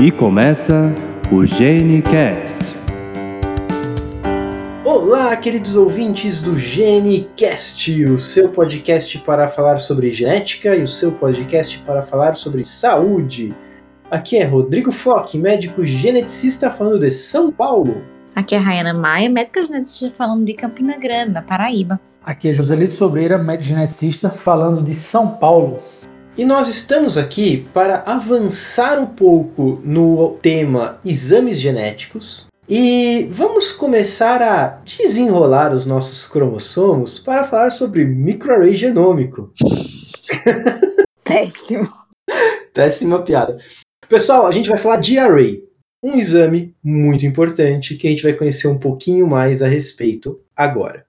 E começa o GeneCast. Olá, queridos ouvintes do GeneCast, o seu podcast para falar sobre genética e o seu podcast para falar sobre saúde. Aqui é Rodrigo Fock, médico geneticista falando de São Paulo. Aqui é Rayana Maia, médica geneticista falando de Campina Grande, na Paraíba. Aqui é Joselito Sobreira, médico geneticista falando de São Paulo. E nós estamos aqui para avançar um pouco no tema exames genéticos e vamos começar a desenrolar os nossos cromossomos para falar sobre microarray genômico. Péssimo. Péssima piada. Pessoal, a gente vai falar de array, um exame muito importante que a gente vai conhecer um pouquinho mais a respeito agora.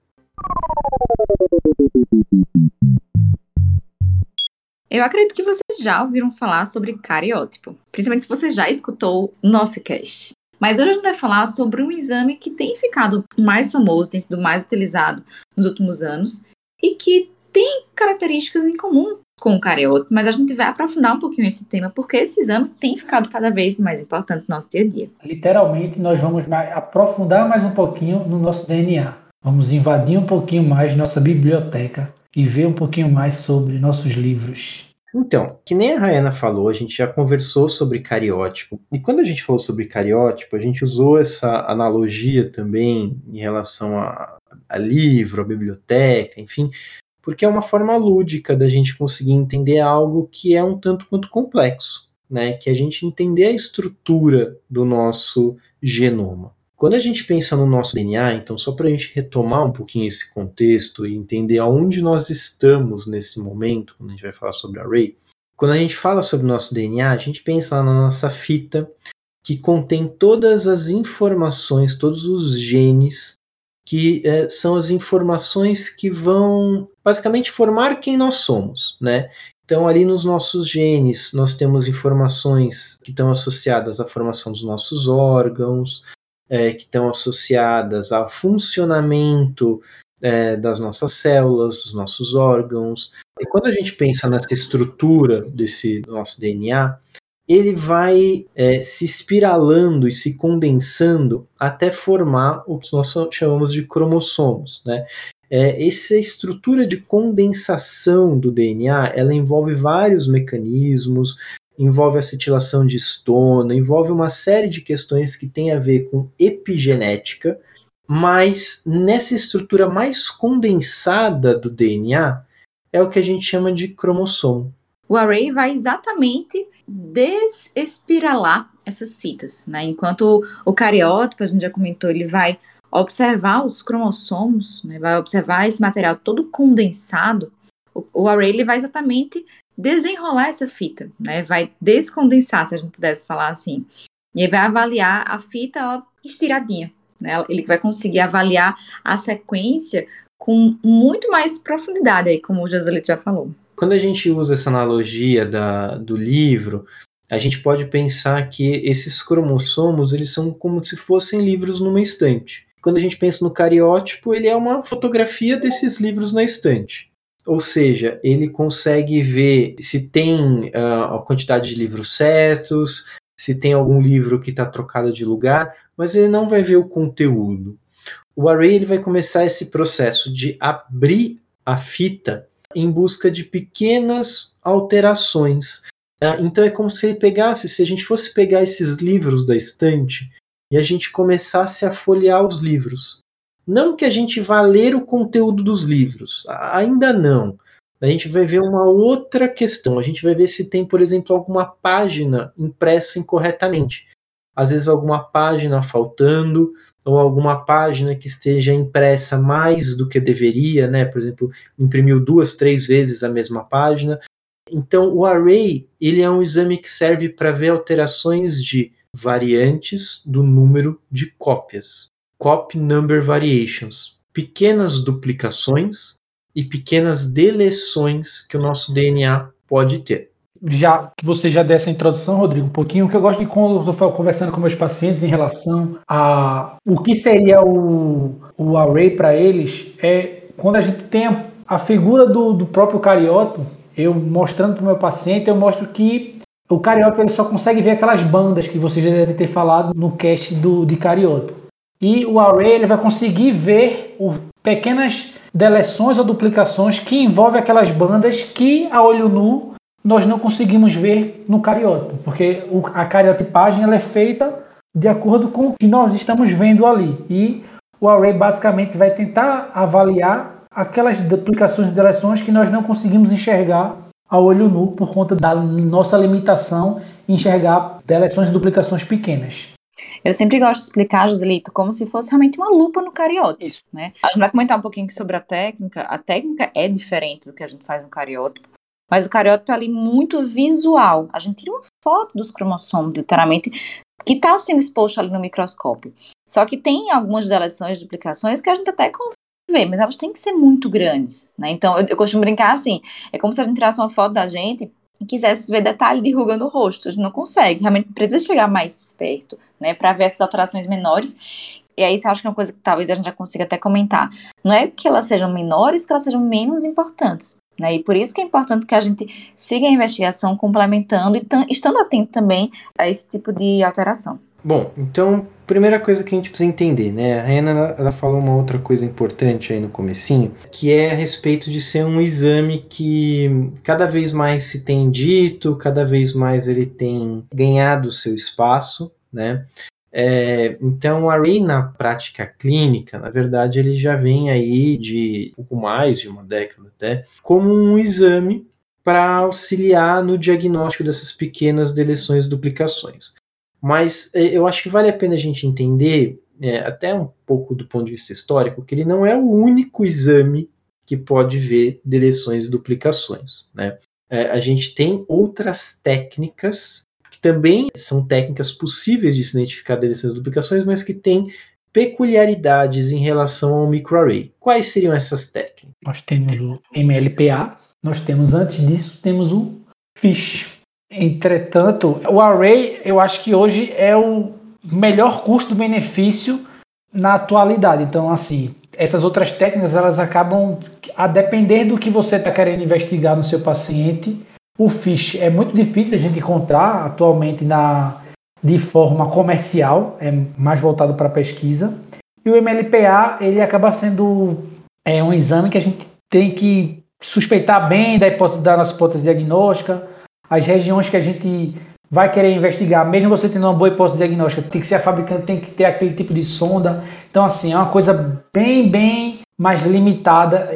Eu acredito que vocês já ouviram falar sobre cariótipo, principalmente se você já escutou o nosso cast. Mas hoje a gente vai falar sobre um exame que tem ficado mais famoso, tem sido mais utilizado nos últimos anos e que tem características em comum com o cariótipo, mas a gente vai aprofundar um pouquinho esse tema porque esse exame tem ficado cada vez mais importante no nosso dia a dia. Literalmente, nós vamos aprofundar mais um pouquinho no nosso DNA. Vamos invadir um pouquinho mais nossa biblioteca e ver um pouquinho mais sobre nossos livros. Então, que nem a Rayana falou, a gente já conversou sobre cariótipo. E quando a gente falou sobre cariótipo, a gente usou essa analogia também em relação a, a livro, a biblioteca, enfim, porque é uma forma lúdica da gente conseguir entender algo que é um tanto quanto complexo, né? Que é a gente entender a estrutura do nosso genoma. Quando a gente pensa no nosso DNA, então só para a gente retomar um pouquinho esse contexto e entender aonde nós estamos nesse momento, quando a gente vai falar sobre array, quando a gente fala sobre o nosso DNA, a gente pensa lá na nossa fita que contém todas as informações, todos os genes que é, são as informações que vão basicamente formar quem nós somos, né? Então, ali nos nossos genes, nós temos informações que estão associadas à formação dos nossos órgãos, é, que estão associadas ao funcionamento é, das nossas células, dos nossos órgãos. E quando a gente pensa nessa estrutura desse nosso DNA, ele vai é, se espiralando e se condensando até formar o que nós chamamos de cromossomos, né? É, essa estrutura de condensação do DNA, ela envolve vários mecanismos, envolve acetilação de histona, envolve uma série de questões que tem a ver com epigenética, mas nessa estrutura mais condensada do DNA é o que a gente chama de cromossomo. O array vai exatamente desespiralar essas fitas, né? Enquanto o cariótipo, a gente já comentou, ele vai observar os cromossomos, né? vai observar esse material todo condensado, o, o array ele vai exatamente desenrolar essa fita, né? Vai descondensar, se a gente pudesse falar assim. E ele vai avaliar a fita ela, estiradinha, né? Ele vai conseguir avaliar a sequência com muito mais profundidade aí, como o Joselito já falou. Quando a gente usa essa analogia da, do livro, a gente pode pensar que esses cromossomos, eles são como se fossem livros numa estante. Quando a gente pensa no cariótipo, ele é uma fotografia desses livros na estante. Ou seja, ele consegue ver se tem uh, a quantidade de livros certos, se tem algum livro que está trocado de lugar, mas ele não vai ver o conteúdo. O array ele vai começar esse processo de abrir a fita em busca de pequenas alterações. Uh, então é como se ele pegasse, se a gente fosse pegar esses livros da estante e a gente começasse a folhear os livros. Não que a gente vá ler o conteúdo dos livros, ainda não. A gente vai ver uma outra questão. A gente vai ver se tem, por exemplo, alguma página impressa incorretamente. Às vezes, alguma página faltando, ou alguma página que esteja impressa mais do que deveria, né? Por exemplo, imprimiu duas, três vezes a mesma página. Então, o array ele é um exame que serve para ver alterações de variantes do número de cópias copy number variations, pequenas duplicações e pequenas deleções que o nosso DNA pode ter. Já que você já dessa introdução, Rodrigo, um pouquinho, o que eu gosto de quando eu estou conversando com meus pacientes em relação a o que seria o, o array para eles é quando a gente tem a, a figura do, do próprio carioto, eu mostrando para o meu paciente, eu mostro que o cariótipo ele só consegue ver aquelas bandas que você já deve ter falado no cast do, de cariótipo. E o array ele vai conseguir ver o, pequenas deleções ou duplicações que envolvem aquelas bandas que a olho nu nós não conseguimos ver no cariótipo, porque a cariotipagem ela é feita de acordo com o que nós estamos vendo ali. E o array basicamente vai tentar avaliar aquelas duplicações e deleções que nós não conseguimos enxergar a olho nu por conta da nossa limitação em enxergar deleções e duplicações pequenas. Eu sempre gosto de explicar, Joselito, como se fosse realmente uma lupa no cariótipo, Isso. né? A gente vai comentar um pouquinho sobre a técnica. A técnica é diferente do que a gente faz no cariótipo, mas o cariótipo é ali muito visual. A gente tira uma foto dos cromossomos, literalmente, que está sendo exposto ali no microscópio. Só que tem algumas deleções, duplicações que a gente até consegue ver, mas elas têm que ser muito grandes, né? Então, eu, eu costumo brincar assim, é como se a gente tirasse uma foto da gente e quisesse ver detalhe de ruga no rosto, a gente não consegue, realmente precisa chegar mais perto, né, para ver essas alterações menores. E aí, você acha que é uma coisa que talvez a gente já consiga até comentar. Não é que elas sejam menores, que elas sejam menos importantes. Né? E por isso que é importante que a gente siga a investigação complementando e estando atento também a esse tipo de alteração. Bom, então, primeira coisa que a gente precisa entender, né? A Rena, ela, falou uma outra coisa importante aí no comecinho, que é a respeito de ser um exame que cada vez mais se tem dito, cada vez mais ele tem ganhado seu espaço, né? É, então, o array na prática clínica, na verdade, ele já vem aí de pouco mais de uma década até, como um exame para auxiliar no diagnóstico dessas pequenas deleções e duplicações. Mas é, eu acho que vale a pena a gente entender, é, até um pouco do ponto de vista histórico, que ele não é o único exame que pode ver deleções e duplicações. Né? É, a gente tem outras técnicas que também são técnicas possíveis de se identificar deleções e duplicações, mas que têm peculiaridades em relação ao microarray. Quais seriam essas técnicas? Nós temos o MLPA, nós temos antes disso temos o FISH, Entretanto, o array eu acho que hoje é o melhor custo-benefício na atualidade. Então, assim, essas outras técnicas elas acabam a depender do que você está querendo investigar no seu paciente. O FISH é muito difícil a gente encontrar atualmente na de forma comercial, é mais voltado para pesquisa. E o MLPA ele acaba sendo é um exame que a gente tem que suspeitar bem da hipótese da nossa hipótese diagnóstica as regiões que a gente vai querer investigar, mesmo você tendo uma boa hipótese diagnóstica, tem que ser a fabricante, tem que ter aquele tipo de sonda. Então, assim, é uma coisa bem, bem mais limitada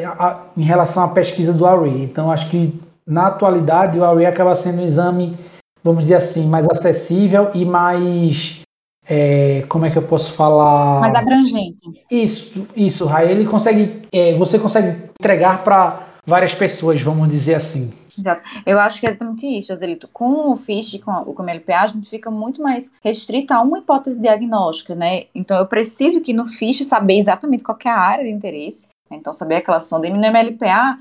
em relação à pesquisa do Array. Então, acho que na atualidade o Array acaba sendo um exame, vamos dizer assim, mais acessível e mais. É, como é que eu posso falar? Mais abrangente. Isso, isso, Ray. Ele consegue. É, você consegue entregar para várias pessoas, vamos dizer assim. Exato. Eu acho que é exatamente isso, Joselito. Com o FISH, com o MLPA, a gente fica muito mais restrito a uma hipótese diagnóstica, né? Então, eu preciso que no FISH saber exatamente qual é a área de interesse. Né? Então, saber aquela sonda. E no MLPA,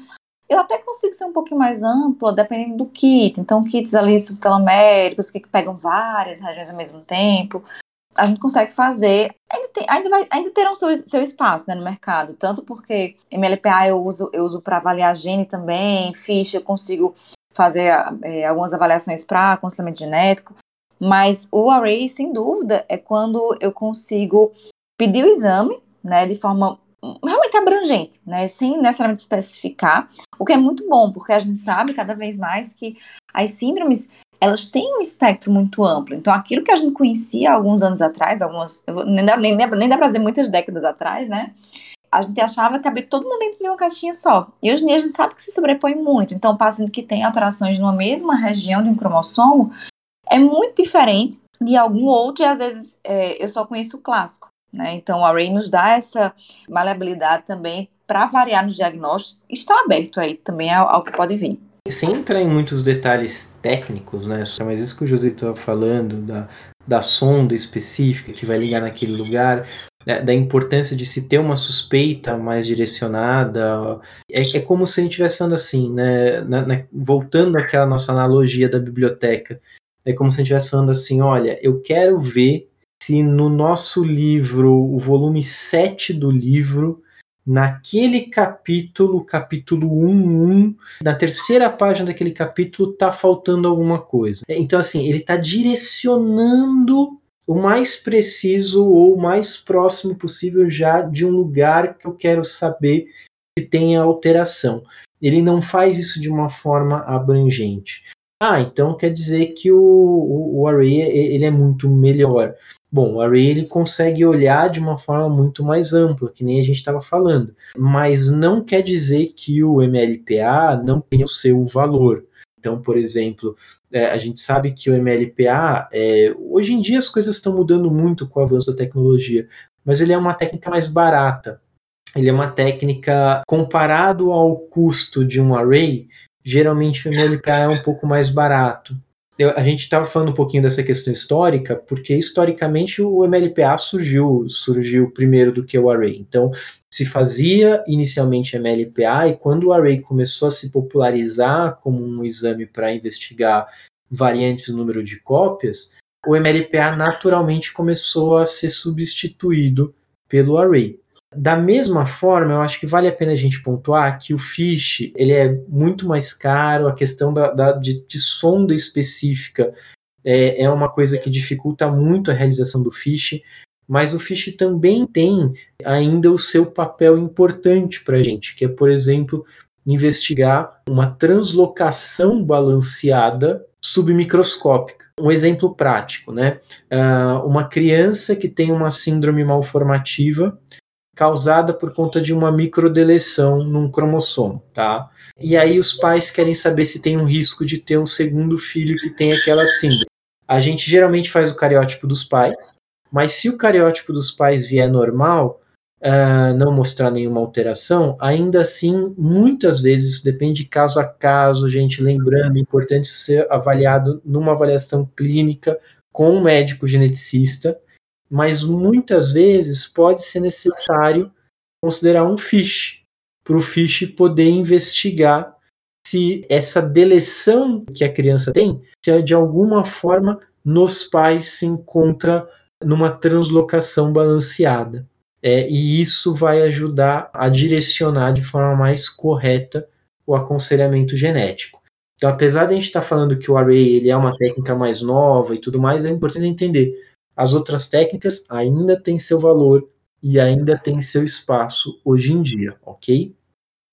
eu até consigo ser um pouquinho mais ampla, dependendo do kit. Então, kits ali subteloméricos, que pegam várias regiões ao mesmo tempo a gente consegue fazer, ainda, tem, ainda, vai, ainda terão seu, seu espaço né, no mercado, tanto porque MLPA eu uso, eu uso para avaliar gene também, FISH eu consigo fazer é, algumas avaliações para aconselhamento genético, mas o array, sem dúvida, é quando eu consigo pedir o exame, né, de forma realmente abrangente, né, sem necessariamente especificar, o que é muito bom, porque a gente sabe cada vez mais que as síndromes elas têm um espectro muito amplo. Então, aquilo que a gente conhecia alguns anos atrás, algumas, nem dá, nem, nem dá para dizer muitas décadas atrás, né? A gente achava que cabia todo mundo dentro de uma caixinha só. E hoje em dia a gente sabe que se sobrepõe muito. Então, o paciente que tem alterações numa mesma região de um cromossomo é muito diferente de algum outro, e às vezes é, eu só conheço o clássico. Né? Então, o Array nos dá essa maleabilidade também para variar nos diagnósticos. Está aberto aí também ao, ao que pode vir. Sem entrar em muitos detalhes técnicos, né? Mas isso que o José estava falando, da, da sonda específica que vai ligar naquele lugar, né? da importância de se ter uma suspeita mais direcionada. É, é como se a gente estivesse falando assim, né? Na, na, voltando àquela nossa analogia da biblioteca. É como se a gente estivesse falando assim: olha, eu quero ver se no nosso livro, o volume 7 do livro, naquele capítulo, capítulo 1.1, na terceira página daquele capítulo tá faltando alguma coisa. Então, assim, ele está direcionando o mais preciso ou o mais próximo possível já de um lugar que eu quero saber se tem alteração. Ele não faz isso de uma forma abrangente. Ah, então quer dizer que o, o, o array ele é muito melhor. Bom, o array ele consegue olhar de uma forma muito mais ampla, que nem a gente estava falando, mas não quer dizer que o MLPA não tenha o seu valor. Então, por exemplo, é, a gente sabe que o MLPA, é, hoje em dia as coisas estão mudando muito com o avanço da tecnologia, mas ele é uma técnica mais barata. Ele é uma técnica comparado ao custo de um array, geralmente o MLPA é um pouco mais barato eu, a gente estava falando um pouquinho dessa questão histórica, porque historicamente o MLPA surgiu, surgiu primeiro do que o Array. Então, se fazia inicialmente MLPA, e quando o Array começou a se popularizar como um exame para investigar variantes do número de cópias, o MLPA naturalmente começou a ser substituído pelo Array. Da mesma forma, eu acho que vale a pena a gente pontuar que o Fish ele é muito mais caro, a questão da, da de, de, sonda específica é, é uma coisa que dificulta muito a realização do Fish, mas o Fish também tem ainda o seu papel importante para a gente, que é, por exemplo, investigar uma translocação balanceada submicroscópica. Um exemplo prático, né? Uh, uma criança que tem uma síndrome malformativa causada por conta de uma microdeleção num cromossomo, tá? E aí os pais querem saber se tem um risco de ter um segundo filho que tem aquela síndrome. A gente geralmente faz o cariótipo dos pais, mas se o cariótipo dos pais vier normal, uh, não mostrar nenhuma alteração, ainda assim, muitas vezes, isso depende de caso a caso, gente, lembrando, é importante ser avaliado numa avaliação clínica com um médico geneticista, mas muitas vezes pode ser necessário considerar um fish, para o fish poder investigar se essa deleção que a criança tem, se de alguma forma nos pais se encontra numa translocação balanceada. É, e isso vai ajudar a direcionar de forma mais correta o aconselhamento genético. Então, apesar de a gente estar tá falando que o array ele é uma técnica mais nova e tudo mais, é importante entender as outras técnicas ainda têm seu valor e ainda têm seu espaço hoje em dia, ok?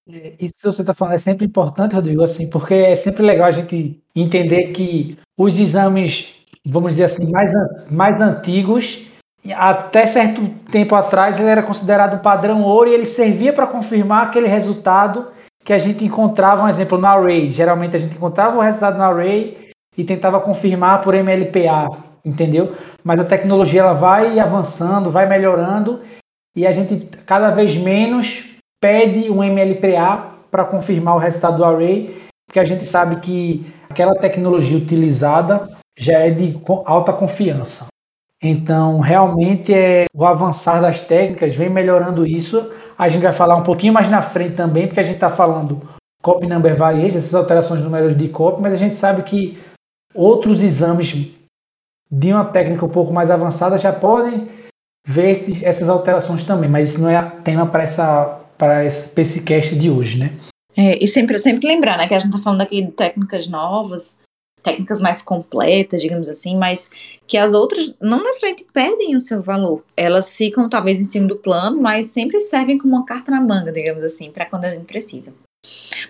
É, isso que você está falando é sempre importante, Rodrigo, assim, porque é sempre legal a gente entender que os exames, vamos dizer assim, mais, mais antigos, até certo tempo atrás, ele era considerado padrão ouro e ele servia para confirmar aquele resultado que a gente encontrava, um exemplo, no array. Geralmente a gente encontrava o resultado no array e tentava confirmar por MLPA entendeu? Mas a tecnologia ela vai avançando, vai melhorando e a gente cada vez menos pede um MLPA para confirmar o resultado do array, porque a gente sabe que aquela tecnologia utilizada já é de alta confiança. Então, realmente é o avançar das técnicas vem melhorando isso. A gente vai falar um pouquinho mais na frente também, porque a gente está falando copy number variation, essas alterações numéricas de copy, mas a gente sabe que outros exames de uma técnica um pouco mais avançada já podem ver esses, essas alterações também, mas isso não é tema para essa para esse, esse cast de hoje, né? É, e sempre, sempre lembrar, né, que a gente está falando aqui de técnicas novas, técnicas mais completas, digamos assim, mas que as outras não necessariamente perdem o seu valor. Elas ficam talvez em segundo plano, mas sempre servem como uma carta na manga, digamos assim, para quando a gente precisa.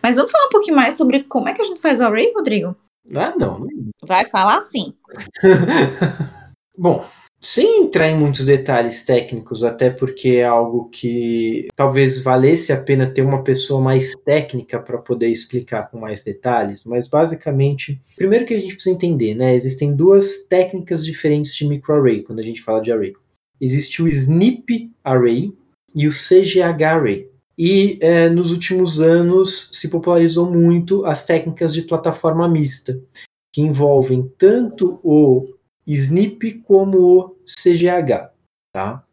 Mas vamos falar um pouquinho mais sobre como é que a gente faz o array, Rodrigo? Ah, não. Vai falar sim. Bom, sem entrar em muitos detalhes técnicos, até porque é algo que talvez valesse a pena ter uma pessoa mais técnica para poder explicar com mais detalhes, mas basicamente, primeiro que a gente precisa entender, né? Existem duas técnicas diferentes de microarray quando a gente fala de array. Existe o SNP array e o CGH array. E é, nos últimos anos se popularizou muito as técnicas de plataforma mista, que envolvem tanto o SNP como o CGH. Tá?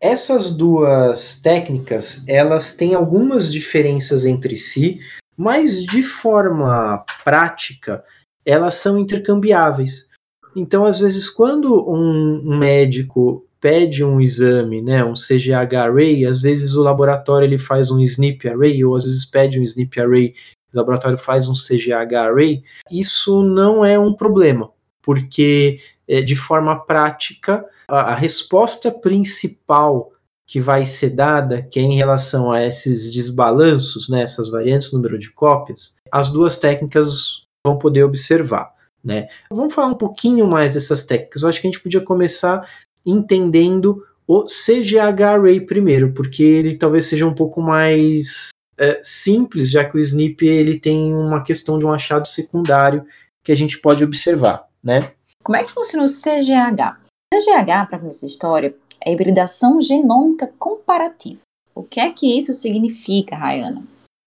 Essas duas técnicas elas têm algumas diferenças entre si, mas de forma prática elas são intercambiáveis. Então, às vezes, quando um médico pede um exame, né, um CGH array, às vezes o laboratório ele faz um SNP array, ou às vezes pede um SNP array, o laboratório faz um CGH array, isso não é um problema, porque é, de forma prática, a, a resposta principal que vai ser dada, que é em relação a esses desbalanços, né, essas variantes número de cópias, as duas técnicas vão poder observar. Né? Vamos falar um pouquinho mais dessas técnicas. Eu acho que a gente podia começar entendendo o CGH Array primeiro, porque ele talvez seja um pouco mais é, simples, já que o SNP ele tem uma questão de um achado secundário que a gente pode observar, né? Como é que funciona o CGH? CGH, para começar a história, é hibridação genômica comparativa. O que é que isso significa, Rayana?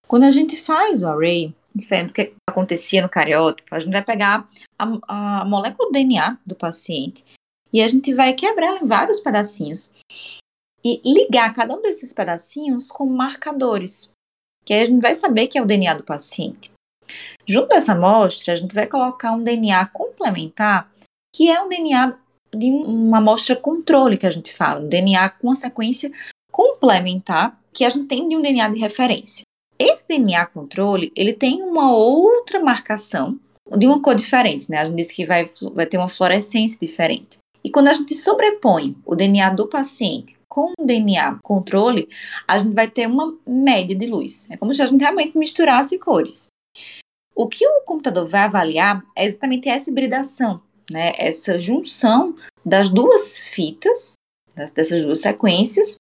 Quando a gente faz o array, diferente do que acontecia no cariótipo, a gente vai pegar a, a molécula do DNA do paciente e a gente vai quebrar ela em vários pedacinhos e ligar cada um desses pedacinhos com marcadores, que a gente vai saber que é o DNA do paciente. Junto dessa amostra, a gente vai colocar um DNA complementar, que é um DNA de uma amostra controle que a gente fala, um DNA com uma sequência complementar que a gente tem de um DNA de referência. Esse DNA controle, ele tem uma outra marcação de uma cor diferente, né? A gente disse que vai, vai ter uma fluorescência diferente. E quando a gente sobrepõe o DNA do paciente com o DNA controle, a gente vai ter uma média de luz. É como se a gente realmente misturasse cores. O que o computador vai avaliar é exatamente essa hibridação, né? Essa junção das duas fitas, dessas duas sequências,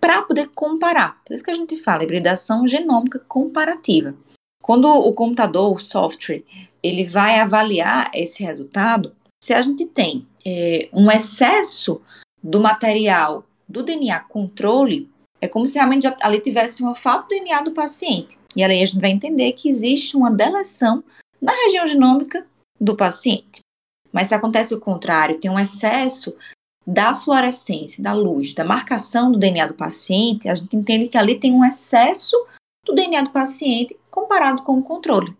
para poder comparar. Por isso que a gente fala hibridação genômica comparativa. Quando o computador, o software, ele vai avaliar esse resultado, se a gente tem é, um excesso do material do DNA controle, é como se realmente ali tivesse uma falta de DNA do paciente. E aí a gente vai entender que existe uma deleção na região genômica do paciente. Mas se acontece o contrário, tem um excesso da fluorescência, da luz, da marcação do DNA do paciente, a gente entende que ali tem um excesso do DNA do paciente comparado com o controle.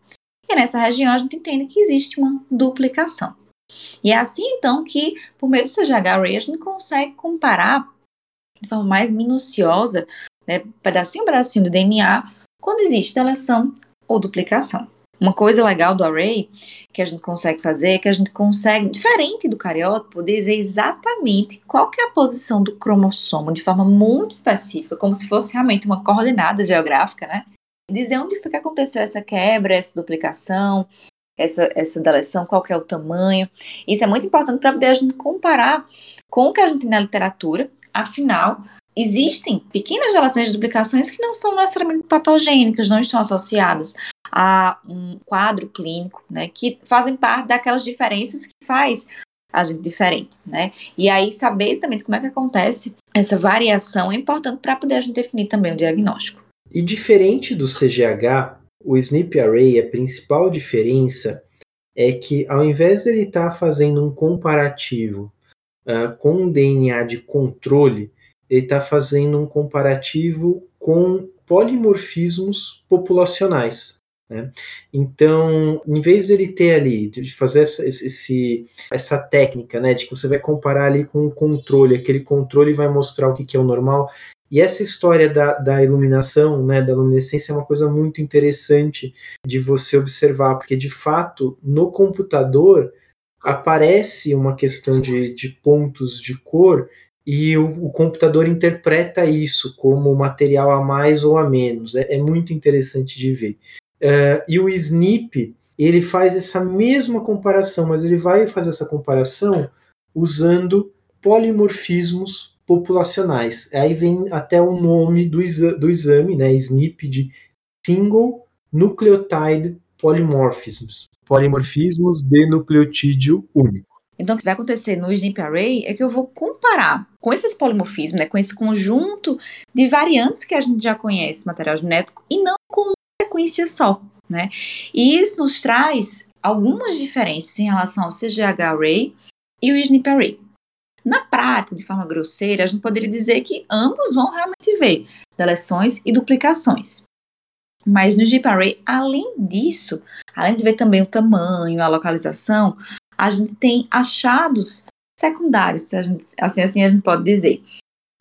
E nessa região a gente entende que existe uma duplicação. E é assim então que, por meio do CGH Array, a gente consegue comparar de forma mais minuciosa, né, pedacinho a pedacinho do DNA, quando existe deleção ou duplicação. Uma coisa legal do array que a gente consegue fazer é que a gente consegue, diferente do cariótipo, dizer exatamente qual que é a posição do cromossomo de forma muito específica, como se fosse realmente uma coordenada geográfica, né? Dizer onde foi que aconteceu essa quebra, essa duplicação, essa, essa deleção, qual é o tamanho. Isso é muito importante para poder a gente comparar com o que a gente tem na literatura. Afinal, existem pequenas deleções de duplicações que não são necessariamente patogênicas, não estão associadas a um quadro clínico, né, que fazem parte daquelas diferenças que faz a gente diferente, né? E aí saber exatamente como é que acontece essa variação é importante para poder a gente definir também o diagnóstico. E diferente do CGH, o SNP Array, a principal diferença é que ao invés de ele estar tá fazendo um comparativo uh, com um DNA de controle, ele está fazendo um comparativo com polimorfismos populacionais. Né? Então, em vez dele ter ali, de fazer essa, esse, essa técnica, né, de que você vai comparar ali com o controle, aquele controle vai mostrar o que, que é o normal, e essa história da, da iluminação, né, da luminescência é uma coisa muito interessante de você observar, porque de fato no computador aparece uma questão de, de pontos de cor e o, o, computador interpreta isso como material a mais ou a menos. É, é muito interessante de ver. Uh, e o SNP ele faz essa mesma comparação, mas ele vai fazer essa comparação usando polimorfismos populacionais. Aí vem até o nome do, exa do exame, né, SNP, de Single Nucleotide Polymorphisms. Polimorfismos de nucleotídeo único. Então, o que vai acontecer no SNP Array é que eu vou comparar com esses polimorfismos, né, com esse conjunto de variantes que a gente já conhece, material genético, e não com uma sequência só, né? E isso nos traz algumas diferenças em relação ao CGH Array e o SNP Array. Na prática, de forma grosseira, a gente poderia dizer que ambos vão realmente ver deleções e duplicações. Mas no Jeep Array, além disso, além de ver também o tamanho, a localização, a gente tem achados secundários, gente, assim, assim a gente pode dizer,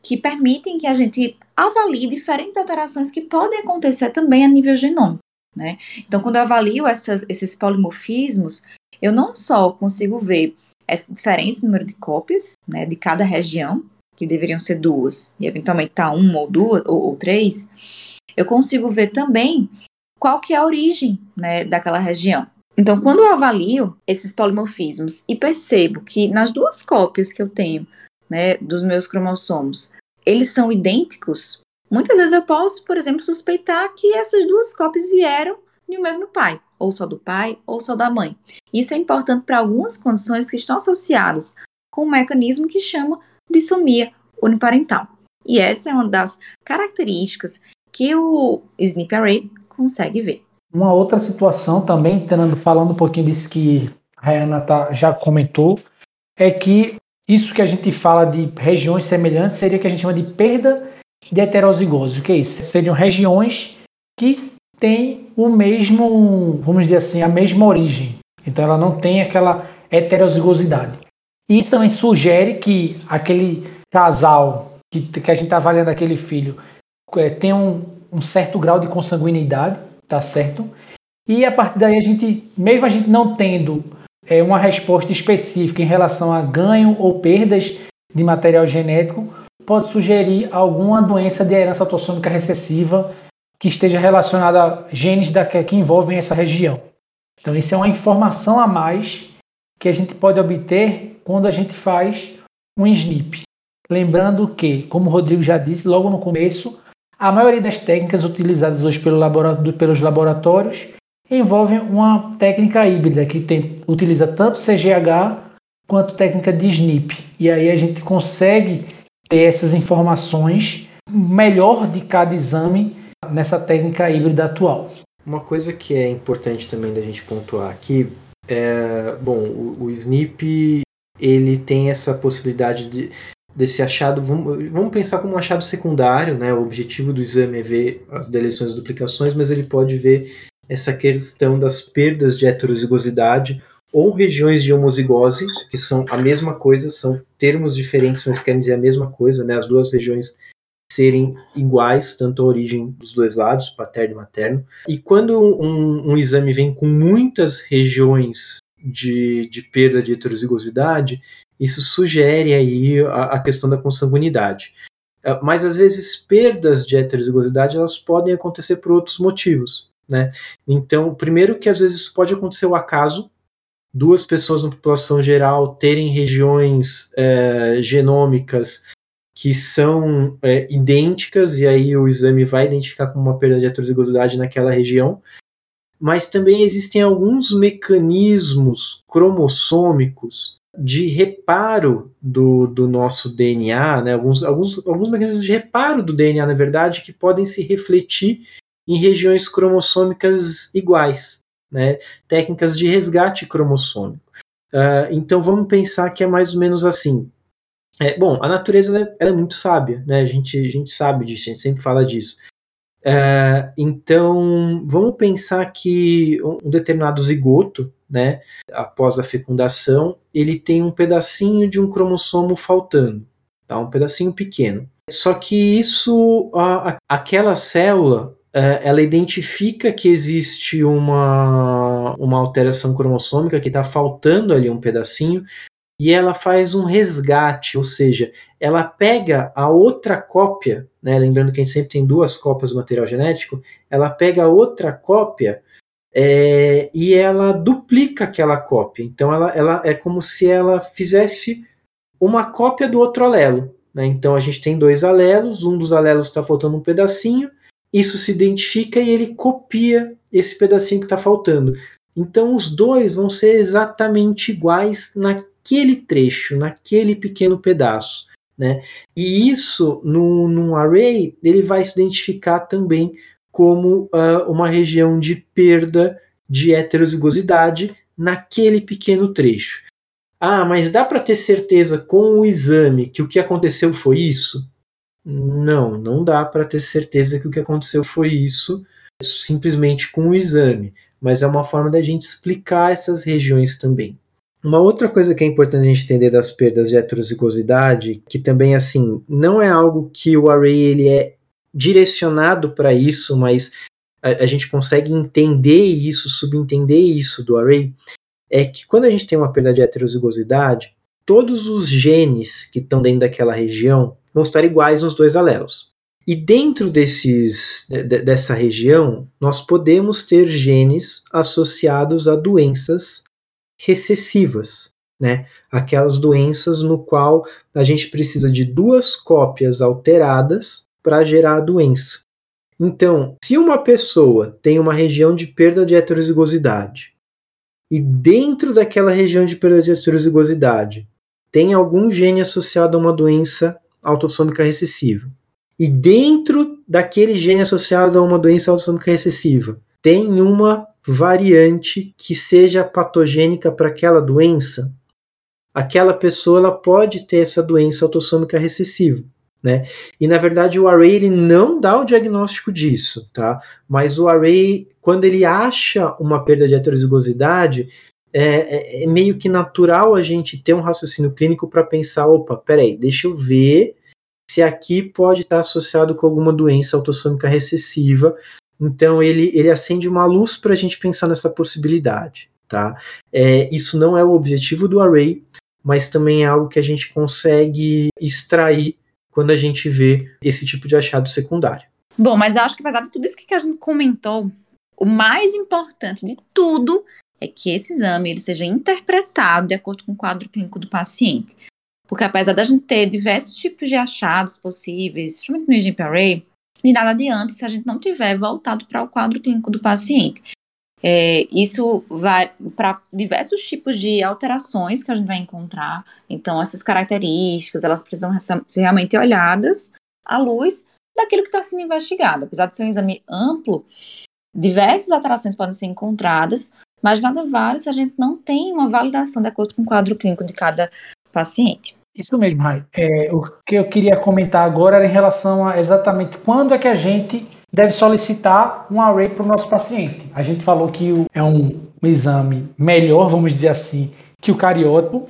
que permitem que a gente avalie diferentes alterações que podem acontecer também a nível genômico. Né? Então, quando eu avalio essas, esses polimorfismos, eu não só consigo ver essa diferença no número de cópias né, de cada região, que deveriam ser duas, e eventualmente tá uma ou duas ou, ou três, eu consigo ver também qual que é a origem né, daquela região. Então, quando eu avalio esses polimorfismos e percebo que nas duas cópias que eu tenho né, dos meus cromossomos, eles são idênticos, muitas vezes eu posso, por exemplo, suspeitar que essas duas cópias vieram do mesmo pai, ou só do pai, ou só da mãe. Isso é importante para algumas condições que estão associadas com um mecanismo que chama dissomia uniparental. E essa é uma das características que o SNP Array consegue ver. Uma outra situação também, entrando, falando um pouquinho disso que a Rayana tá, já comentou, é que isso que a gente fala de regiões semelhantes seria que a gente chama de perda de heterozigose. O que é isso? Seriam regiões que têm o mesmo, vamos dizer assim, a mesma origem. Então ela não tem aquela heterozigosidade. E isso também sugere que aquele casal que, que a gente está avaliando aquele filho é, tem um, um certo grau de consanguinidade, tá certo? E a partir daí a gente, mesmo a gente não tendo é, uma resposta específica em relação a ganho ou perdas de material genético, pode sugerir alguma doença de herança autossômica recessiva que esteja relacionada a genes da, que envolvem essa região. Então, isso é uma informação a mais que a gente pode obter quando a gente faz um SNP. Lembrando que, como o Rodrigo já disse logo no começo, a maioria das técnicas utilizadas hoje pelo pelos laboratórios envolvem uma técnica híbrida que tem, utiliza tanto CGH quanto técnica de SNP. E aí a gente consegue ter essas informações melhor de cada exame nessa técnica híbrida atual. Uma coisa que é importante também da gente pontuar aqui é, bom, o, o SNP ele tem essa possibilidade de desse achado, vamos, vamos pensar como um achado secundário, né? O objetivo do exame é ver as deleções e duplicações, mas ele pode ver essa questão das perdas de heterozigosidade ou regiões de homozigose, que são a mesma coisa, são termos diferentes, mas querem dizer a mesma coisa, né? As duas regiões serem iguais, tanto a origem dos dois lados, paterno e materno. E quando um, um exame vem com muitas regiões de, de perda de heterozigosidade, isso sugere aí a, a questão da consanguinidade. É, mas às vezes perdas de heterozigosidade elas podem acontecer por outros motivos, né? Então, primeiro que às vezes pode acontecer o acaso, duas pessoas na população geral terem regiões é, genômicas que são é, idênticas e aí o exame vai identificar como uma perda de heterozigosidade naquela região. Mas também existem alguns mecanismos cromossômicos de reparo do, do nosso DNA, né? alguns, alguns, alguns mecanismos de reparo do DNA, na verdade, que podem se refletir em regiões cromossômicas iguais, né? técnicas de resgate cromossômico. Uh, então vamos pensar que é mais ou menos assim. É, bom, a natureza ela é, ela é, muito sábia, né? a, gente, a gente sabe disso, a gente sempre fala disso. Uh, então vamos pensar que um determinado zigoto, né, após a fecundação, ele tem um pedacinho de um cromossomo faltando, tá? Um pedacinho pequeno. Só que isso, a, a, aquela célula, é, ela identifica que existe uma, uma alteração cromossômica, que está faltando ali um pedacinho, e ela faz um resgate, ou seja, ela pega a outra cópia, né, lembrando que a gente sempre tem duas cópias do material genético, ela pega a outra cópia é, e ela duplica aquela cópia. Então ela, ela é como se ela fizesse uma cópia do outro alelo. Né? Então a gente tem dois alelos, um dos alelos está faltando um pedacinho, isso se identifica e ele copia esse pedacinho que está faltando. Então os dois vão ser exatamente iguais naquele trecho, naquele pequeno pedaço. Né? E isso, no, num array, ele vai se identificar também como uh, uma região de perda de heterozigosidade naquele pequeno trecho. Ah, mas dá para ter certeza com o exame que o que aconteceu foi isso? Não, não dá para ter certeza que o que aconteceu foi isso simplesmente com o exame, mas é uma forma da gente explicar essas regiões também. Uma outra coisa que é importante a gente entender das perdas de heterozigosidade, que também assim não é algo que o array ele é direcionado para isso, mas a, a, gente consegue entender isso, subentender isso do array, é que quando a gente tem uma perda de heterozigosidade, todos os genes que estão dentro daquela região vão estar iguais nos dois alelos. E dentro desses, dessa região, nós podemos ter genes associados a doenças recessivas, né? Aquelas doenças no qual a gente precisa de duas cópias alteradas para gerar a doença. Então, se uma pessoa tem uma região de perda de heterozigosidade e dentro daquela região de perda de heterozigosidade tem algum gene associado a uma doença autossômica recessiva, e dentro daquele gene associado a uma doença autossômica recessiva tem uma variante que seja patogênica para aquela doença, aquela pessoa ela pode ter essa doença autossômica recessiva. Né? E na verdade o array ele não dá o diagnóstico disso, tá? Mas o array, quando ele acha uma perda de heterozigosidade, é, é, é meio que natural a gente ter um raciocínio clínico para pensar, opa, peraí, deixa eu ver se aqui pode estar associado com alguma doença autossômica recessiva. Então ele, ele acende uma luz para a gente pensar nessa possibilidade. Tá? É, isso não é o objetivo do array, mas também é algo que a gente consegue extrair quando a gente vê esse tipo de achado secundário. Bom, mas eu acho que apesar de tudo isso que a gente comentou, o mais importante de tudo é que esse exame ele seja interpretado de acordo com o quadro clínico do paciente. Porque apesar da gente ter diversos tipos de achados possíveis, principalmente no IGP Array, de nada adianta se a gente não tiver voltado para o quadro clínico do paciente. É, isso vai para diversos tipos de alterações que a gente vai encontrar. Então, essas características, elas precisam ser realmente olhadas à luz daquilo que está sendo investigado. Apesar de ser um exame amplo, diversas alterações podem ser encontradas, mas nada vale se a gente não tem uma validação de acordo com o quadro clínico de cada paciente. Isso mesmo, Rai. É, o que eu queria comentar agora era em relação a exatamente quando é que a gente deve solicitar um array para o nosso paciente. A gente falou que é um, um exame melhor, vamos dizer assim, que o cariótipo,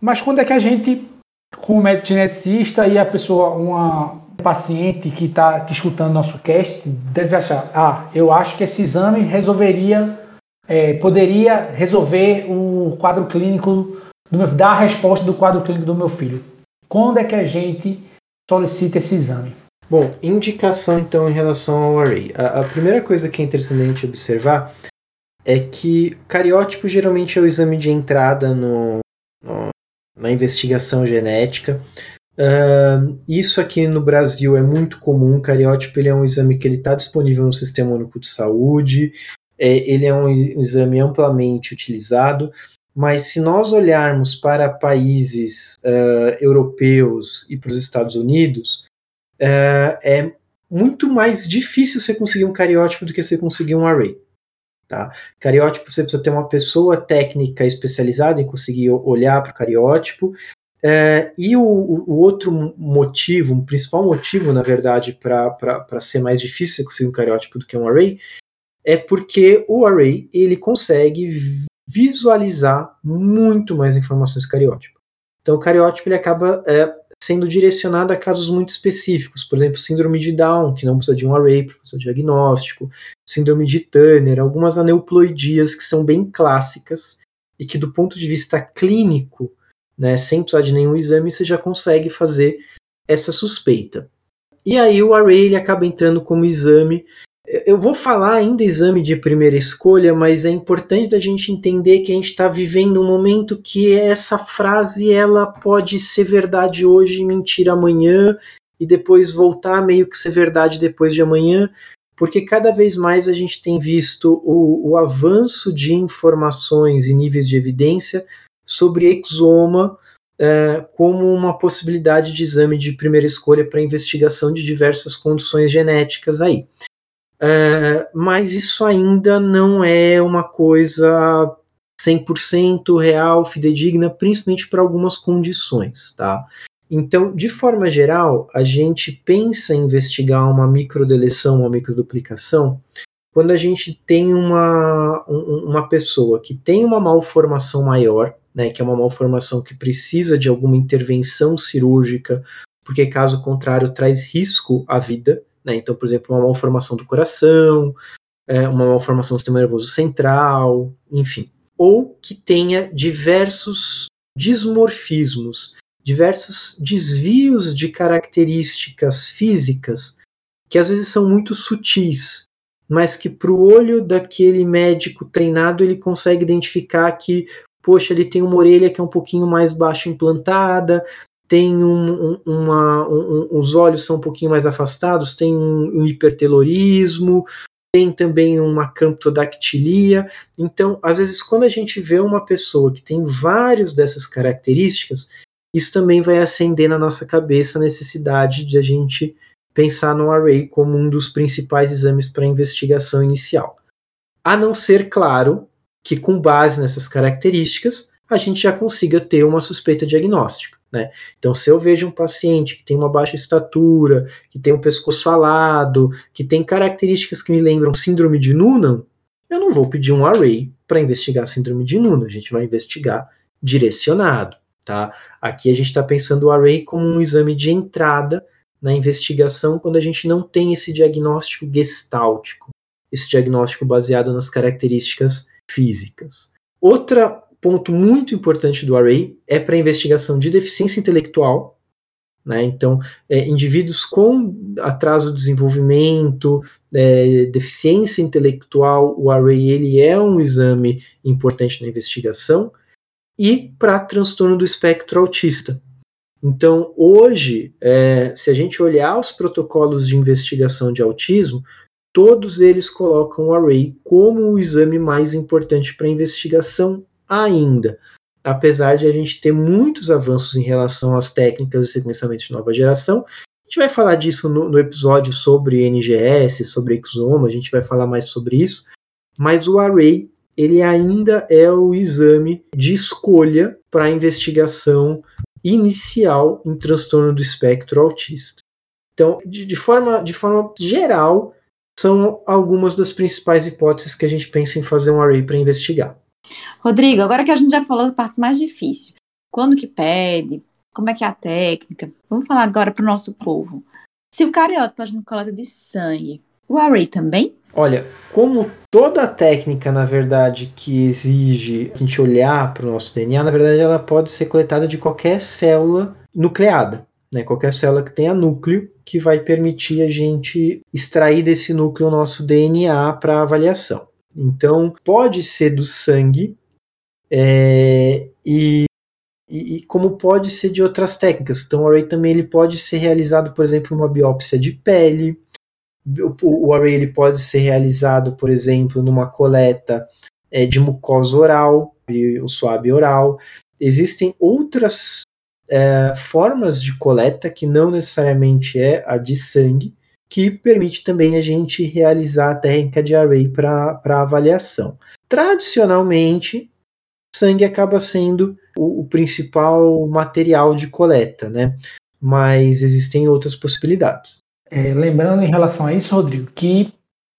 mas quando é que a gente, como médico geneticista e a pessoa, uma paciente que está escutando nosso cast, deve achar, ah, eu acho que esse exame resolveria, é, poderia resolver o quadro clínico meu, dar a resposta do quadro clínico do meu filho. Quando é que a gente solicita esse exame? Bom, indicação então em relação ao array. A, a primeira coisa que é interessante observar é que cariótipo geralmente é o exame de entrada no, no na investigação genética. Uh, isso aqui no Brasil é muito comum. Cariótipo ele é um exame que ele está disponível no Sistema Único de Saúde. É, ele é um exame amplamente utilizado. Mas se nós olharmos para países uh, europeus e para os Estados Unidos, uh, é muito mais difícil você conseguir um cariótipo do que você conseguir um array. Tá? Cariótipo você precisa ter uma pessoa técnica especializada em conseguir olhar para o cariótipo. Uh, e o, o, outro motivo, o principal motivo, na verdade, para ser mais difícil você conseguir um cariótipo do que um array, é porque o array ele consegue visualizar muito mais informações do cariótipo. Então, o cariótipo ele acaba é, sendo direcionado a casos muito específicos, por exemplo, síndrome de Down, que não precisa de um array para fazer o diagnóstico, síndrome de Turner, algumas aneuploidias que são bem clássicas e que, do ponto de vista clínico, né, sem precisar de nenhum exame, você já consegue fazer essa suspeita. E aí o array ele acaba entrando como exame eu vou falar ainda exame de primeira escolha, mas é importante a gente entender que a gente está vivendo um momento que essa frase ela pode ser verdade hoje e mentira amanhã, e depois voltar meio que ser verdade depois de amanhã, porque cada vez mais a gente tem visto o, o avanço de informações e níveis de evidência sobre exoma é, como uma possibilidade de exame de primeira escolha para investigação de diversas condições genéticas aí. É, mas isso ainda não é uma coisa 100% real, fidedigna, principalmente para algumas condições, tá? Então, de forma geral, a gente pensa em investigar uma microdeleção, uma microduplicação, quando a gente tem uma, uma pessoa que tem uma malformação maior, né, que é uma malformação que precisa de alguma intervenção cirúrgica, porque caso contrário traz risco à vida. Né? Então, por exemplo, uma malformação do coração, é, uma malformação do sistema nervoso central, enfim. Ou que tenha diversos dismorfismos, diversos desvios de características físicas que às vezes são muito sutis, mas que para o olho daquele médico treinado ele consegue identificar que, poxa, ele tem uma orelha que é um pouquinho mais baixa implantada, tem um, um, uma, um, os olhos são um pouquinho mais afastados, tem um, hipertelorismo, tem também uma camptodactilia. Então, às vezes, quando a gente vê uma pessoa que tem várias dessas características, isso também vai acender na nossa cabeça a necessidade de a gente pensar no array como um dos principais exames para investigação inicial. A não ser, claro, que com base nessas características, a gente já consiga ter uma suspeita diagnóstica. Né? Então, se eu vejo um paciente que tem uma baixa estatura, que tem um pescoço alado, que tem características que me lembram síndrome de Noonan, eu não vou pedir um array para investigar síndrome de Noonan, a gente vai investigar direcionado. Tá? Aqui a gente está pensando o array como um exame de entrada na investigação quando a gente não tem esse diagnóstico gestáltico, esse diagnóstico baseado nas características físicas. Outro ponto muito importante do array é para investigação de deficiência intelectual. Né? Então, é, indivíduos com atraso de desenvolvimento, é, deficiência intelectual, o array ele é um exame importante na investigação. E para transtorno do espectro autista, então, hoje, é, se a gente olhar os protocolos de investigação de autismo, todos eles colocam o array como o exame mais importante para investigação ainda. Apesar de a gente ter muitos avanços em relação às técnicas de sequenciamento de nova geração, a gente vai falar disso no, no episódio sobre NGS, sobre exoma, a gente vai falar mais sobre isso, mas o array ele ainda é o exame de escolha para a investigação inicial em transtorno do espectro autista. Então, de, de, forma, de forma geral, são algumas das principais hipóteses que a gente pensa em fazer um array para investigar. Rodrigo, agora que a gente já falou da parte mais difícil, quando que pede, como é que é a técnica, vamos falar agora para o nosso povo. Se o cariótipo faz coleta de sangue, o array também? Olha, como toda técnica, na verdade, que exige a gente olhar para o nosso DNA, na verdade, ela pode ser coletada de qualquer célula nucleada, né? Qualquer célula que tenha núcleo, que vai permitir a gente extrair desse núcleo o nosso DNA para avaliação. Então, pode ser do sangue é, e, e, como pode ser de outras técnicas. Então, o array também ele pode ser realizado, por exemplo, uma biópsia de pele, o, array ele pode ser realizado, por exemplo, numa coleta é, de mucosa oral, o suave oral. Existem outras é, formas de coleta que não necessariamente é a de sangue, que permite também a gente realizar a técnica de array para avaliação. Tradicionalmente, sangue acaba sendo o, o, principal material de coleta, né? Mas existem outras possibilidades. É, lembrando em relação a isso, Rodrigo, que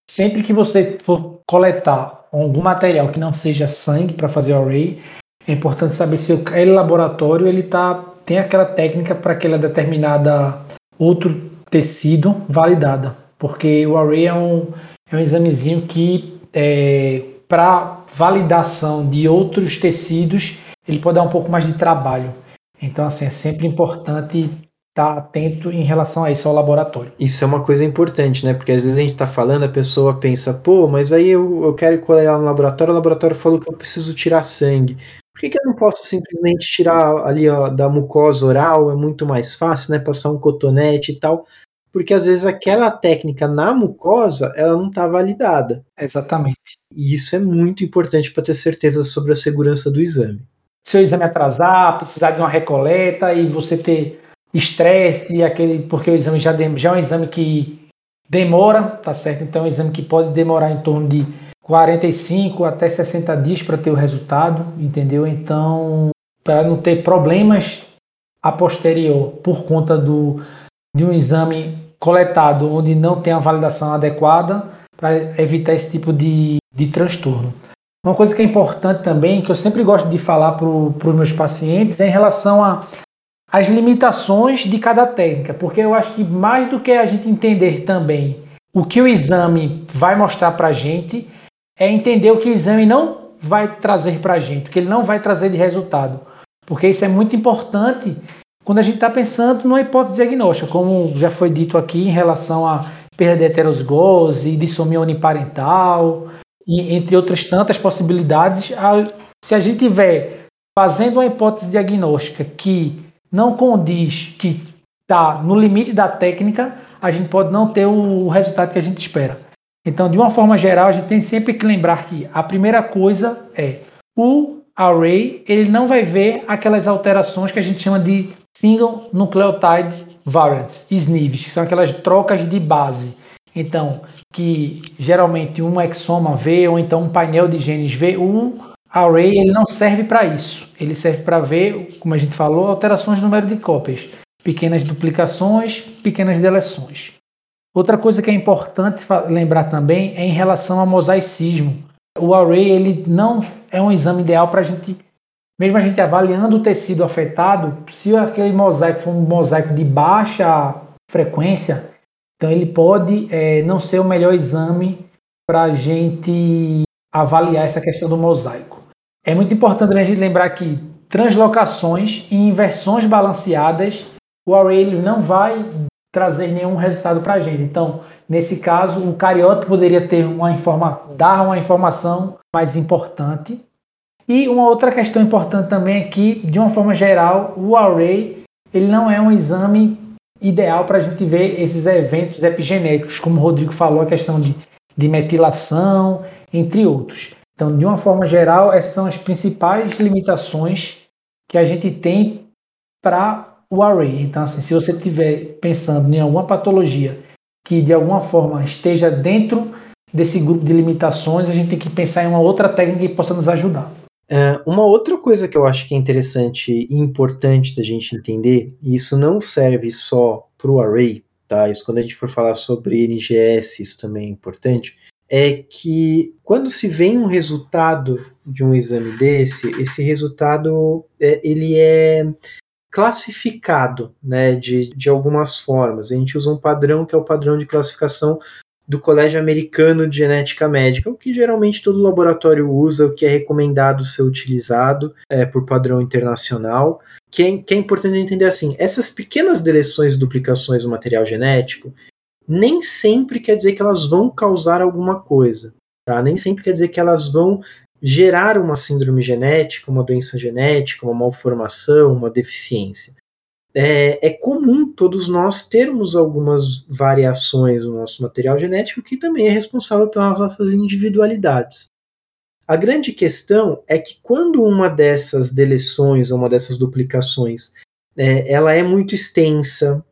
sempre que você for coletar algum material que não seja sangue para fazer o array, é importante saber se aquele laboratório ele tá, tem aquela técnica para aquela determinada outro tecido validada, porque o array é um, é um examezinho que é, para validação de outros tecidos ele pode dar um pouco mais de trabalho. Então assim é sempre importante estar tá atento em relação a isso ao laboratório. Isso é uma coisa importante, né? Porque às vezes a gente está falando, a pessoa pensa, pô, mas aí eu, eu quero coletar no laboratório, o laboratório falou que eu preciso tirar sangue. Por que, que eu não posso simplesmente tirar ali ó, da mucosa oral? É muito mais fácil, né? Passar um cotonete e tal. Porque às vezes aquela técnica na mucosa, ela não está validada. Exatamente. E isso é muito importante para ter certeza sobre a segurança do exame. Se o exame atrasar, precisar de uma recoleta e você ter estresse, aquele, porque o exame já, já é um exame que demora, tá certo? Então é um exame que pode demorar em torno de 45 até 60 dias para ter o resultado, entendeu? Então, para não ter problemas a posterior por conta do, de um exame coletado onde não tem a validação adequada, para evitar esse tipo de, de transtorno. Uma coisa que é importante também, que eu sempre gosto de falar para os meus pacientes, é em relação a as limitações de cada técnica, porque eu acho que mais do que a gente entender também o que o exame vai mostrar para a gente, é entender o que o exame não vai trazer para a gente, o que ele não vai trazer de resultado. Porque isso é muito importante quando a gente está pensando numa hipótese diagnóstica, como já foi dito aqui em relação a perda de heterosgose, dissomia uniparental, e, entre outras tantas possibilidades. Se a gente tiver fazendo uma hipótese diagnóstica que não condiz, que está no limite da técnica, a gente pode não ter o resultado que a gente espera. Então, de uma forma geral, a gente tem sempre que lembrar que a primeira coisa é o array, ele não vai ver aquelas alterações que a gente chama de single nucleotide variants, SNVs, que são aquelas trocas de base. Então, que geralmente um exoma vê ou então um painel de genes vê, o array ele não serve para isso. Ele serve para ver, como a gente falou, alterações no número de cópias, pequenas duplicações, pequenas deleções. Outra coisa que é importante lembrar também é em relação ao mosaicismo. O array ele não é um exame ideal para a gente, mesmo a gente avaliando o tecido afetado, se aquele mosaico for um mosaico de baixa frequência, então ele pode é, não ser o melhor exame para a gente avaliar essa questão do mosaico. É muito importante a gente lembrar que translocações e inversões balanceadas, o array ele não vai trazer nenhum resultado para a gente. Então, nesse caso, o cariota poderia ter uma informa dar uma informação mais importante. E uma outra questão importante também é que, de uma forma geral, o array ele não é um exame ideal para a gente ver esses eventos epigenéticos, como o Rodrigo falou, a questão de, de metilação, entre outros. Então, de uma forma geral, essas são as principais limitações que a gente tem para o array. Então, assim, se você estiver pensando em alguma patologia que de alguma forma esteja dentro desse grupo de limitações, a gente tem que pensar em uma outra técnica que possa nos ajudar. É, uma outra coisa que eu acho que é interessante e importante da gente entender, e isso não serve só para o array, tá? Isso quando a gente for falar sobre NGS, isso também é importante, é que quando se vem um resultado de um exame desse, esse resultado é, ele é classificado né, de, de algumas formas. A gente usa um padrão que é o padrão de classificação do Colégio Americano de Genética Médica, o que geralmente todo laboratório usa, o que é recomendado ser utilizado é, por padrão internacional. Que é, que é importante entender assim: essas pequenas deleções e duplicações do material genético nem sempre quer dizer que elas vão causar alguma coisa. Tá? Nem sempre quer dizer que elas vão gerar uma síndrome genética, uma doença genética, uma malformação, uma deficiência. É, é, comum todos nós termos algumas variações no nosso material genético que também é responsável pelas nossas individualidades. A grande questão é que quando uma dessas deleções uma dessas duplicações é, ela é muito extensa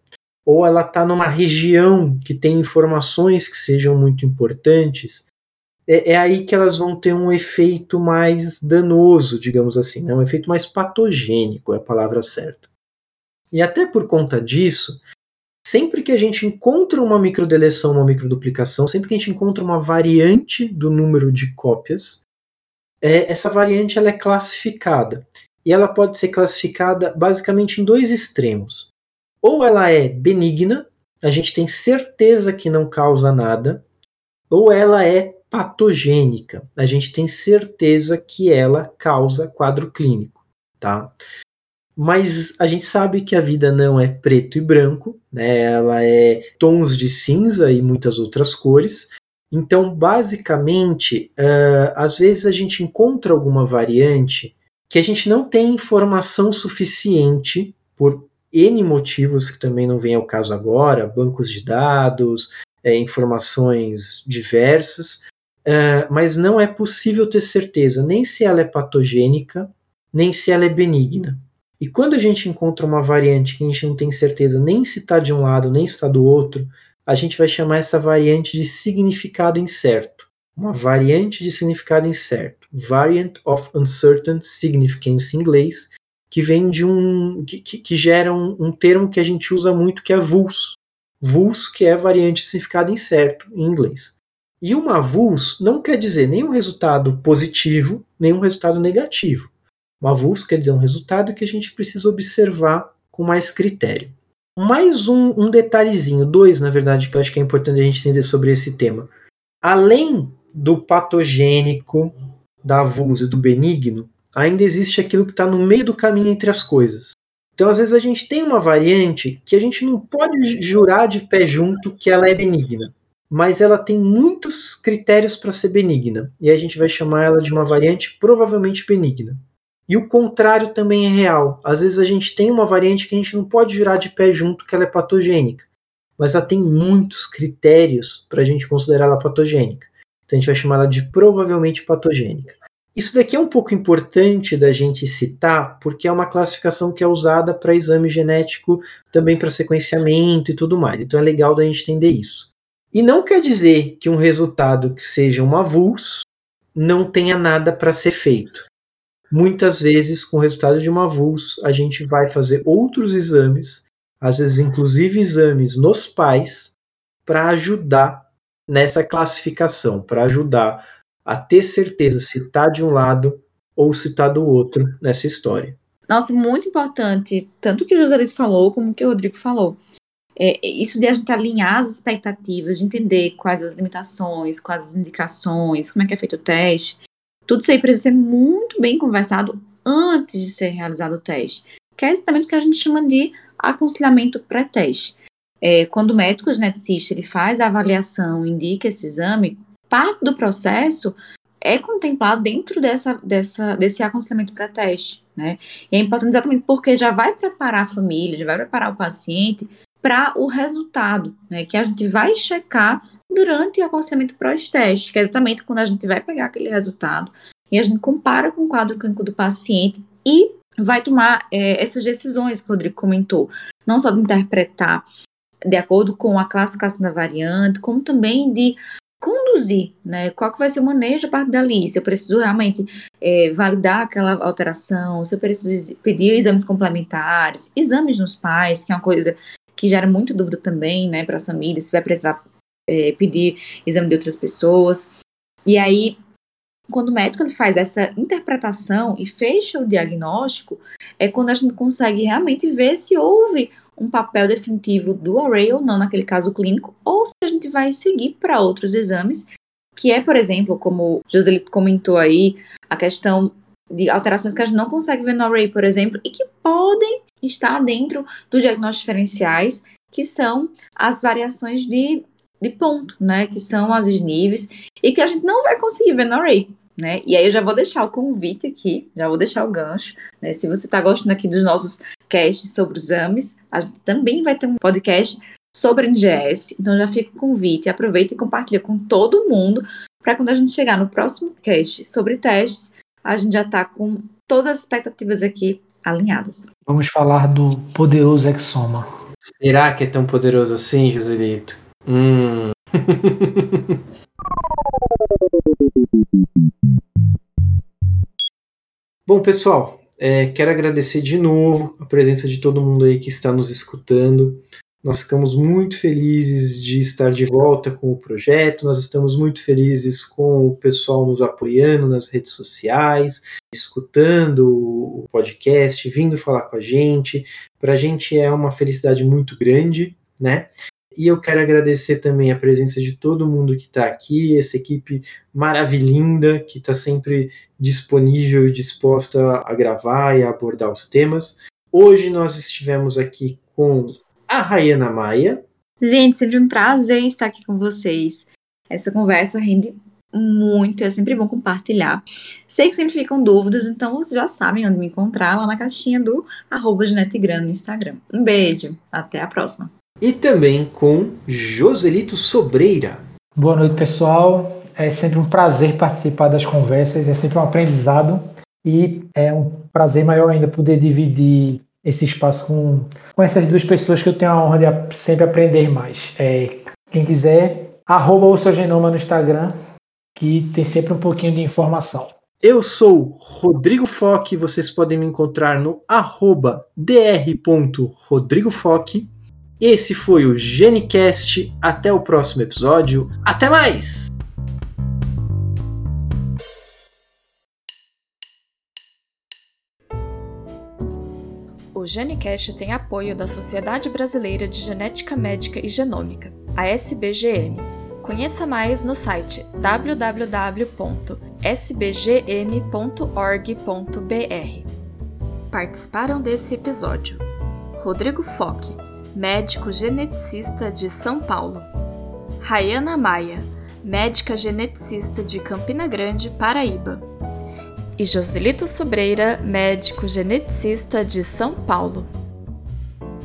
ou ela está numa região que tem informações que sejam muito importantes, é, é, aí que elas vão ter um efeito mais danoso, digamos assim, né? um efeito mais patogênico é a palavra certa. E até por conta disso, sempre que a gente encontra uma microdeleção, uma microduplicação, sempre que a gente encontra uma variante do número de cópias, é, essa variante ela é classificada. E ela pode ser classificada basicamente em dois extremos. Ou ela é benigna, a gente tem certeza que não causa nada, ou ela é patogênica. A gente tem certeza que ela causa quadro clínico, tá? Mas a gente sabe que a vida não é preto e branco, né? Ela é tons de cinza e muitas outras cores. Então, basicamente, uh, às vezes a gente encontra alguma variante que a gente não tem informação suficiente por N motivos que também não vem ao caso agora, bancos de dados, é, informações diversas, uh, mas não é possível ter certeza nem se ela é patogênica, nem se ela é benigna. E quando a gente encontra uma variante que a gente não tem certeza nem se está de um lado, nem se está do outro, a gente vai chamar essa variante de significado incerto. Uma variante de significado incerto. Variant of Uncertain Significance em inglês, que vem de um. que, que, gera um, um, termo que a gente usa muito que é VULS. VULS, que é variante significado incerto em inglês. E uma avulso não quer dizer nenhum resultado positivo, nenhum resultado negativo. Uma avulso quer dizer um resultado que a gente precisa observar com mais critério. Mais um, um detalhezinho, dois, na verdade, que eu acho que é importante a gente entender sobre esse tema. Além do patogênico, da avulso e do benigno, ainda existe aquilo que está no meio do caminho entre as coisas. Então, às vezes, a gente tem uma variante que a gente não pode jurar de pé junto que ela é benigna, mas ela tem muitos critérios para ser benigna, e a gente vai chamar ela de uma variante provavelmente benigna. E o contrário também é real. Às vezes a gente tem uma variante que a gente não pode jurar de pé junto que ela é patogênica, mas ela tem muitos critérios para a gente considerar ela patogênica. Então a gente vai chamar ela de provavelmente patogênica. Isso daqui é um pouco importante da gente citar, porque é uma classificação que é usada para exame genético, também para sequenciamento e tudo mais. Então é legal da gente entender isso. E não quer dizer que um resultado que seja um avulso não tenha nada para ser feito. Muitas vezes, com o resultado de uma avulso, a gente vai fazer outros exames, às vezes inclusive exames nos pais, para ajudar nessa classificação, para ajudar a ter certeza se está de um lado ou se está do outro nessa história. Nossa, muito importante, tanto que o Joselito falou como que o Rodrigo falou. É, isso de a gente alinhar as expectativas, de entender quais as limitações, quais as indicações, como é que é feito o teste. Tudo isso aí precisa ser muito bem conversado antes de ser realizado o teste, que é exatamente o que a gente chama de aconselhamento pré-teste. É, quando o médico geneticista ele faz a avaliação, indica esse exame, parte do processo é contemplado dentro dessa, dessa, desse aconselhamento pré-teste, né? E é importante exatamente porque já vai preparar a família, já vai preparar o paciente para o resultado, né? Que a gente vai checar durante o aconselhamento pós-teste, que é exatamente quando a gente vai pegar aquele resultado e a gente compara com o quadro clínico do paciente e vai tomar é, essas decisões que o Rodrigo comentou, não só de interpretar de acordo com a classificação da variante, como também de conduzir, né? Qual que vai ser o manejo a partir dali? Se eu preciso realmente é, validar aquela alteração, se eu preciso pedir exames complementares, exames nos pais, que é uma coisa que gera muita dúvida também, né, para as famílias, se vai precisar é, pedir exame de outras pessoas. E aí, quando o médico ele faz essa interpretação e fecha o diagnóstico, é quando a gente consegue realmente ver se houve um papel definitivo do array ou não naquele caso clínico, ou se a gente vai seguir para outros exames, que é, por exemplo, como o Joselito comentou aí, a questão de alterações que a gente não consegue ver no array, por exemplo, e que podem estar dentro dos diagnósticos diferenciais, que são as variações de, de ponto, né, que são as níveis, e que a gente não vai conseguir ver no array. Né? E aí eu já vou deixar o convite aqui, já vou deixar o gancho, né? Se você está gostando aqui dos nossos casts sobre exames, a gente também vai ter um podcast sobre NGS, então já fica o convite, aproveita e compartilha com todo mundo, para quando a gente chegar no próximo cast sobre testes, a gente já está com todas as expectativas aqui alinhadas. Vamos falar do poderoso Exoma. Será que é tão poderoso assim, Joselito? Hum. Bom, pessoal, é, quero agradecer de novo a presença de todo mundo aí que está nos escutando. Nós ficamos muito felizes de estar de volta com o projeto, nós estamos muito felizes com o pessoal nos apoiando nas redes sociais, escutando o podcast, vindo falar com a gente. Para a gente é uma felicidade muito grande, né? E eu quero agradecer também a presença de todo mundo que está aqui, essa equipe maravilhinda que está sempre disponível e disposta a gravar e a abordar os temas. Hoje nós estivemos aqui com a Rayana Maia. Gente, sempre um prazer estar aqui com vocês. Essa conversa rende muito, é sempre bom compartilhar. Sei que sempre ficam dúvidas, então vocês já sabem onde me encontrar lá na caixinha do arroba no Instagram. Um beijo, até a próxima. E também com Joselito Sobreira. Boa noite, pessoal. É sempre um prazer participar das conversas, é sempre um aprendizado e é um prazer maior ainda poder dividir esse espaço com, com essas duas pessoas que eu tenho a honra de sempre aprender mais. É, quem quiser, arroba o seu genoma no Instagram, que tem sempre um pouquinho de informação. Eu sou Rodrigo Foque, vocês podem me encontrar no arroba dr.rodrigofoque. Esse foi o Genicast. Até o próximo episódio. Até mais! O Genicast tem apoio da Sociedade Brasileira de Genética Médica e Genômica, a SBGM. Conheça mais no site www.sbgm.org.br. Participaram desse episódio Rodrigo Foque médico geneticista de São Paulo, Rayana Maia, médica geneticista de Campina Grande, Paraíba, e Joselito Sobreira, médico geneticista de São Paulo.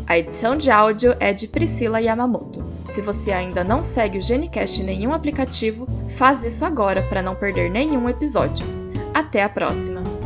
A edição de áudio é de Priscila Yamamoto. Se você ainda não segue o Genicast em nenhum aplicativo, faz isso agora para não perder nenhum episódio. Até a próxima!